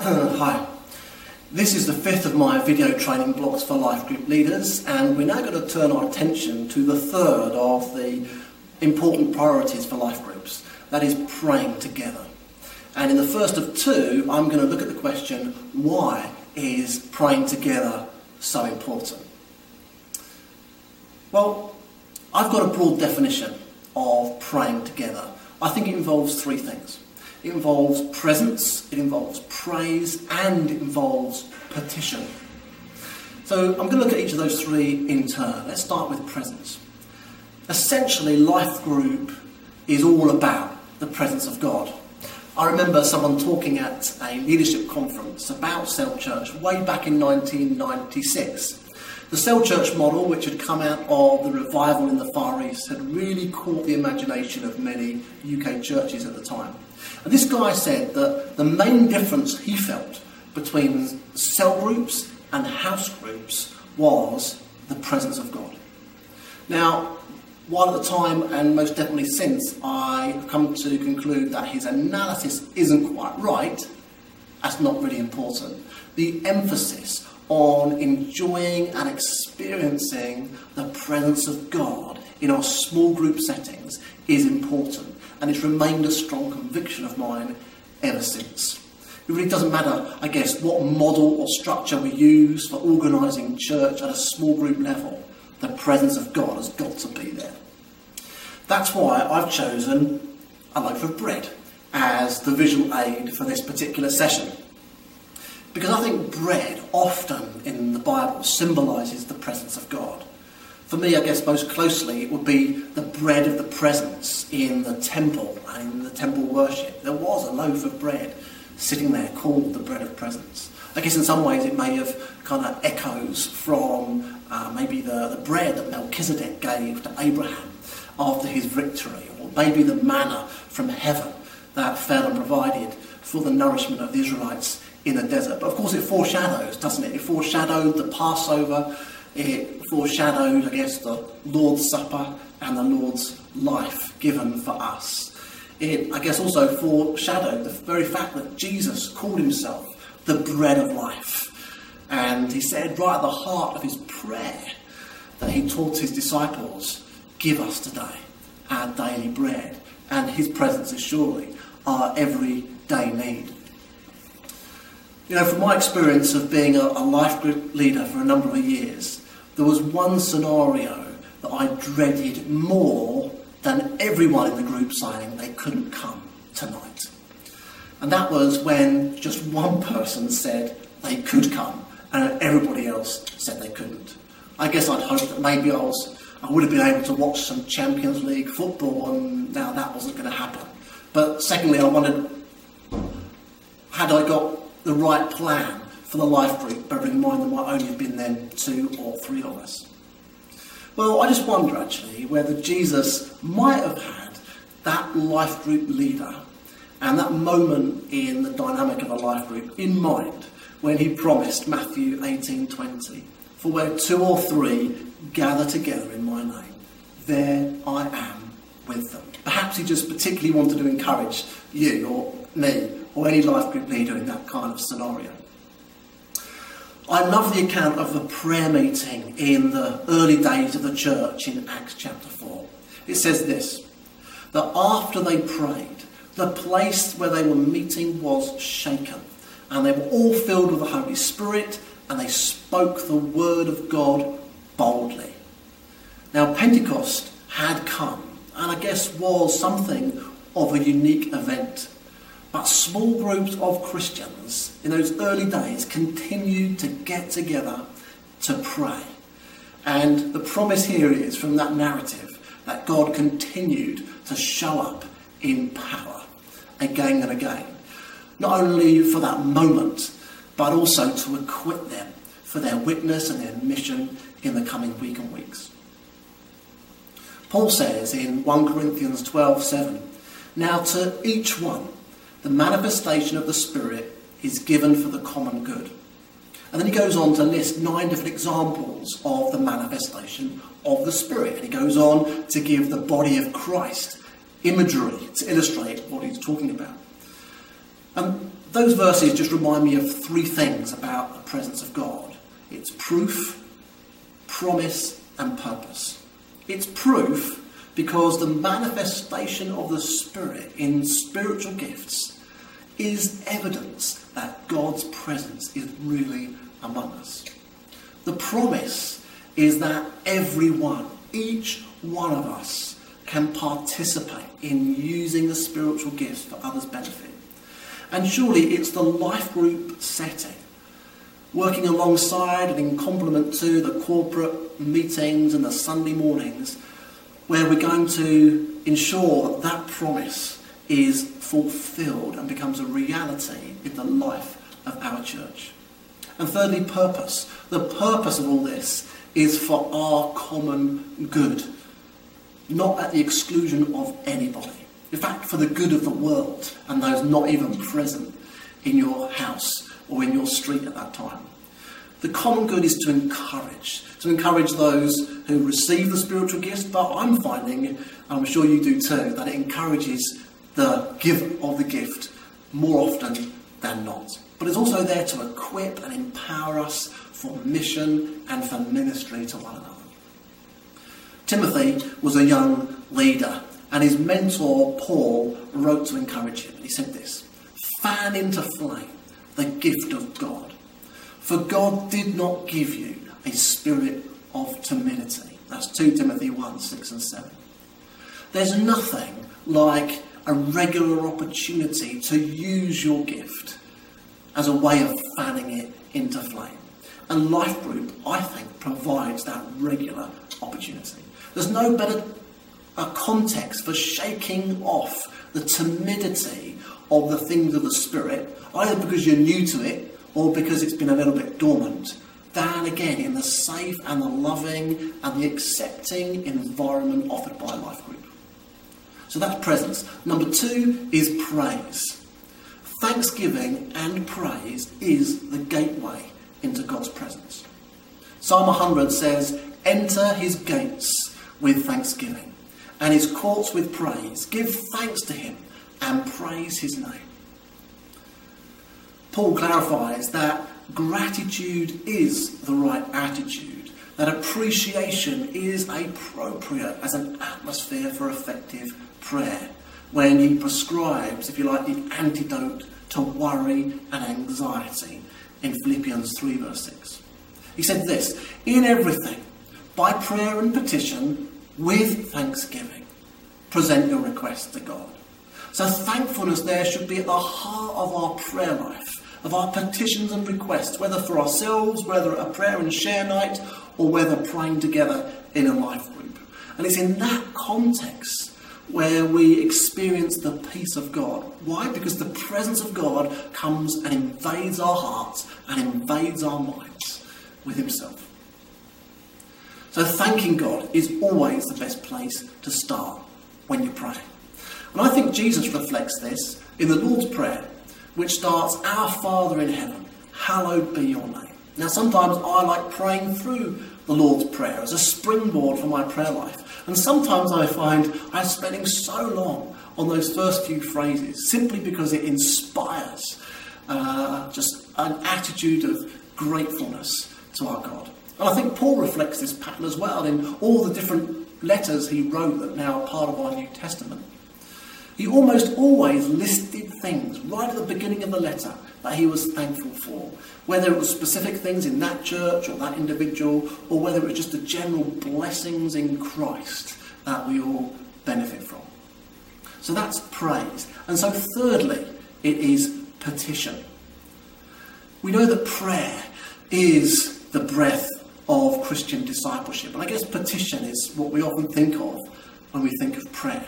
Hi. This is the fifth of my video training blocks for life group leaders, and we're now going to turn our attention to the third of the important priorities for life groups that is, praying together. And in the first of two, I'm going to look at the question why is praying together so important? Well, I've got a broad definition of praying together. I think it involves three things. It involves presence, it involves praise, and it involves petition. So I'm going to look at each of those three in turn. Let's start with presence. Essentially, life group is all about the presence of God. I remember someone talking at a leadership conference about Cell Church way back in 1996. The Cell Church model, which had come out of the revival in the Far East, had really caught the imagination of many UK churches at the time. And this guy said that the main difference he felt between cell groups and house groups was the presence of God. Now, while at the time, and most definitely since, I've come to conclude that his analysis isn't quite right, that's not really important. The emphasis on enjoying and experiencing the presence of God in our small group settings is important, and it's remained a strong conviction of mine ever since. It really doesn't matter, I guess, what model or structure we use for organising church at a small group level the presence of God has got to be there. That's why I've chosen a loaf of bread as the visual aid for this particular session. Because I think bread often in the Bible symbolises the presence of God. For me, I guess most closely it would be the bread of the presence in the temple and in the temple worship. There was a loaf of bread sitting there called the bread of presence. I guess in some ways it may have kind of echoes from uh, maybe the, the bread that Melchizedek gave to Abraham after his victory, or maybe the manna from heaven that fell and provided for the nourishment of the Israelites in the desert. But of course, it foreshadows, doesn't it? It foreshadowed the Passover, it foreshadowed, I guess, the Lord's Supper and the Lord's life given for us. It, I guess, also foreshadowed the very fact that Jesus called himself the bread of life. And he said, right at the heart of his prayer, that he taught his disciples, Give us today our daily bread. And his presence is surely our everyday need. You know, from my experience of being a, life group leader for a number of years, there was one scenario that I dreaded more than everyone in the group saying they couldn't come tonight. And that was when just one person said they could come and everybody else said they couldn't. I guess I'd hoped that maybe I was I would have been able to watch some Champions League football and now that wasn't going to happen. But secondly I wondered had I got the right plan for the life group, bearing in mind there might only have been then two or three of us. Well, I just wonder actually whether Jesus might have had that life group leader and that moment in the dynamic of a life group in mind when he promised Matthew 18:20, "For where two or three gather together in my name, there I am with them." Perhaps he just particularly wanted to encourage you or me or any life group leader in that kind of scenario. I love the account of the prayer meeting in the early days of the church in Acts chapter 4. It says this that after they prayed, the place where they were meeting was shaken, and they were all filled with the Holy Spirit, and they spoke the word of God boldly. Now, Pentecost had come, and I guess was something of a unique event but small groups of Christians in those early days continued to get together to pray. And the promise here is from that narrative that God continued to show up in power again and again. Not only for that moment, but also to equip them for their witness and their mission in the coming week and weeks. Paul says in 1 Corinthians 12 7, Now to each one, the manifestation of the Spirit is given for the common good. And then he goes on to list nine different examples of the manifestation of the Spirit. And he goes on to give the body of Christ imagery to illustrate what he's talking about. And those verses just remind me of three things about the presence of God it's proof, promise, and purpose. It's proof because the manifestation of the Spirit in spiritual gifts is evidence that God's presence is really among us. The promise is that everyone, each one of us, can participate in using the spiritual gifts for others' benefit. And surely it's the life group setting, working alongside and in complement to the corporate meetings and the Sunday mornings, where we're going to ensure that that promise is fulfilled and becomes a reality in the life of our church. And thirdly, purpose. The purpose of all this is for our common good not at the exclusion of anybody. In fact, for the good of the world and those not even present in your house or in your street at that time. The common good is to encourage, to encourage those who receive the spiritual gifts, but I'm finding, and I'm sure you do too, that it encourages the giver of the gift more often than not. But it's also there to equip and empower us for mission and for ministry to one another. Timothy was a young leader, and his mentor, Paul, wrote to encourage him. And he said this Fan into flame the gift of God. For God did not give you a spirit of timidity. That's 2 Timothy 1 6 and 7. There's nothing like a regular opportunity to use your gift as a way of fanning it into flame. And Life Group, I think, provides that regular opportunity. There's no better uh, context for shaking off the timidity of the things of the Spirit, either because you're new to it or because it's been a little bit dormant, than again in the safe and the loving and the accepting environment offered by a life group. So that's presence. Number two is praise. Thanksgiving and praise is the gateway into God's presence. Psalm 100 says, Enter his gates with thanksgiving and his courts with praise. Give thanks to him and praise his name. Paul clarifies that gratitude is the right attitude, that appreciation is appropriate as an atmosphere for effective prayer, when he prescribes, if you like, the antidote to worry and anxiety in Philippians 3, verse 6. He said this In everything, by prayer and petition, with thanksgiving, present your requests to God. So thankfulness there should be at the heart of our prayer life, of our petitions and requests, whether for ourselves, whether at a prayer and share night, or whether praying together in a life group. And it's in that context where we experience the peace of God. Why? Because the presence of God comes and invades our hearts and invades our minds with Himself. So thanking God is always the best place to start when you pray. And I think Jesus reflects this in the Lord's Prayer, which starts, Our Father in heaven, hallowed be your name. Now, sometimes I like praying through the Lord's Prayer as a springboard for my prayer life. And sometimes I find I'm spending so long on those first few phrases simply because it inspires uh, just an attitude of gratefulness to our God. And I think Paul reflects this pattern as well in all the different letters he wrote that now are part of our New Testament. He almost always listed things right at the beginning of the letter that he was thankful for, whether it was specific things in that church or that individual, or whether it was just the general blessings in Christ that we all benefit from. So that's praise. And so, thirdly, it is petition. We know that prayer is the breath of Christian discipleship. And I guess petition is what we often think of when we think of prayer.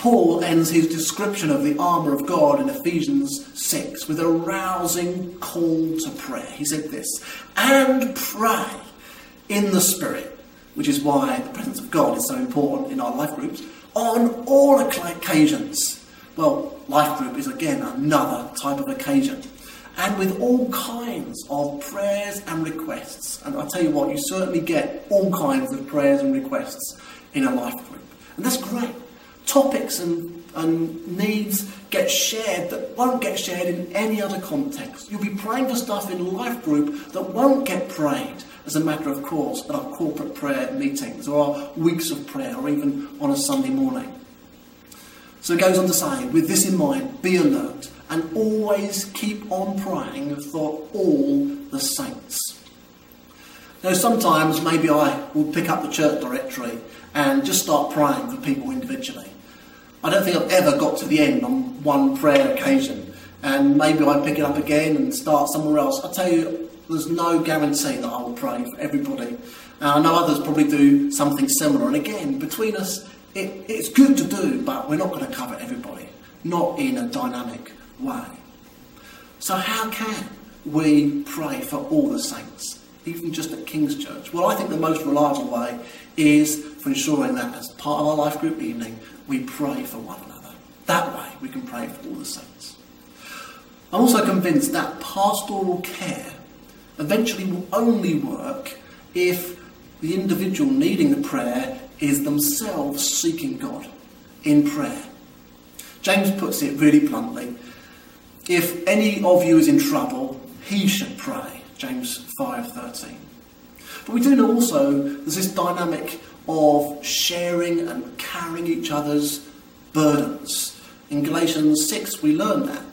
Paul ends his description of the armour of God in Ephesians 6 with a rousing call to prayer. He said this, and pray in the Spirit, which is why the presence of God is so important in our life groups, on all occasions. Well, life group is again another type of occasion and with all kinds of prayers and requests. And I tell you what, you certainly get all kinds of prayers and requests in a life group. And that's great. Topics and and needs get shared that won't get shared in any other context. You'll be praying for stuff in life group that won't get prayed as a matter of course at our corporate prayer meetings or our weeks of prayer or even on a Sunday morning. So it goes on to say, with this in mind, be alert and always keep on praying for all the saints. Now, sometimes maybe I will pick up the church directory and just start praying for people individually. I don't think I've ever got to the end on one prayer occasion, and maybe I pick it up again and start somewhere else. I tell you, there's no guarantee that I will pray for everybody. And I know others probably do something similar, and again, between us, it, it's good to do, but we're not going to cover everybody, not in a dynamic way. So, how can we pray for all the saints? Even just at King's Church? Well, I think the most reliable way is for ensuring that as part of our life group evening, we pray for one another. That way, we can pray for all the saints. I'm also convinced that pastoral care eventually will only work if the individual needing the prayer is themselves seeking God in prayer. James puts it really bluntly if any of you is in trouble, he should pray. James 5:13. But we do know also there's this dynamic of sharing and carrying each other's burdens. In Galatians 6 we learn that.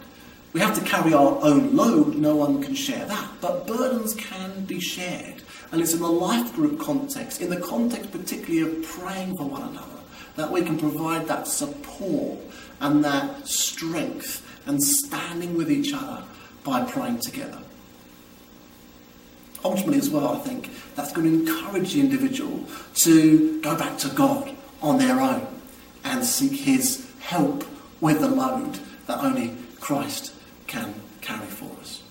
We have to carry our own load, no one can share that. But burdens can be shared. And it's in the life group context, in the context particularly of praying for one another, that we can provide that support and that strength and standing with each other by praying together ultimately as well, I think that's going to encourage the individual to go back to God on their own and seek his help with the load that only Christ can carry for us.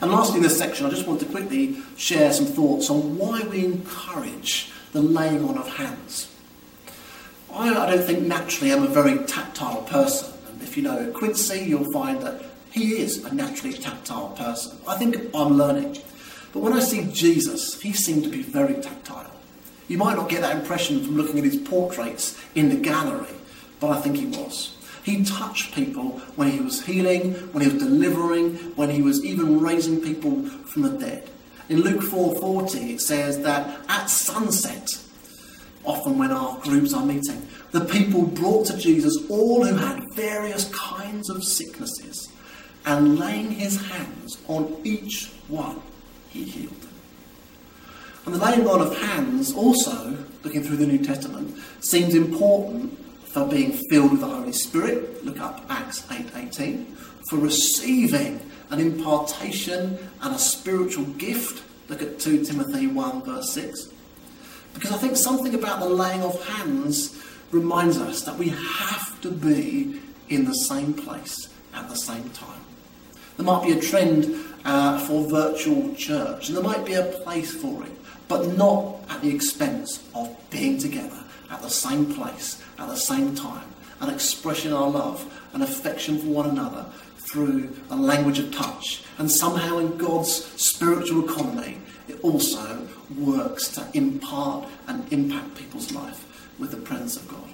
And lastly, in this section, I just want to quickly share some thoughts on why we encourage the laying on of hands. I, I don't think naturally I'm a very tactile person. And if you know Quincy, you'll find that he is a naturally tactile person. I think I'm learning. But when I see Jesus, he seemed to be very tactile. You might not get that impression from looking at his portraits in the gallery, but I think he was. He touched people when he was healing, when he was delivering, when he was even raising people from the dead. In Luke 4:40 it says that at sunset, often when our groups are meeting, the people brought to Jesus all who had various kinds of sicknesses, and laying his hands on each one, he healed. And the laying on of hands also, looking through the New Testament, seems important for being filled with the Holy Spirit. Look up Acts 8.18. For receiving an impartation and a spiritual gift. Look at 2 Timothy 1 verse 6. Because I think something about the laying of hands reminds us that we have to be in the same place at the same time. There might be a trend uh, for virtual church. And there might be a place for it, but not at the expense of being together at the same place, at the same time, and expressing our love and affection for one another through a language of touch. And somehow in God's spiritual economy, it also works to impart and impact people's life with the presence of God.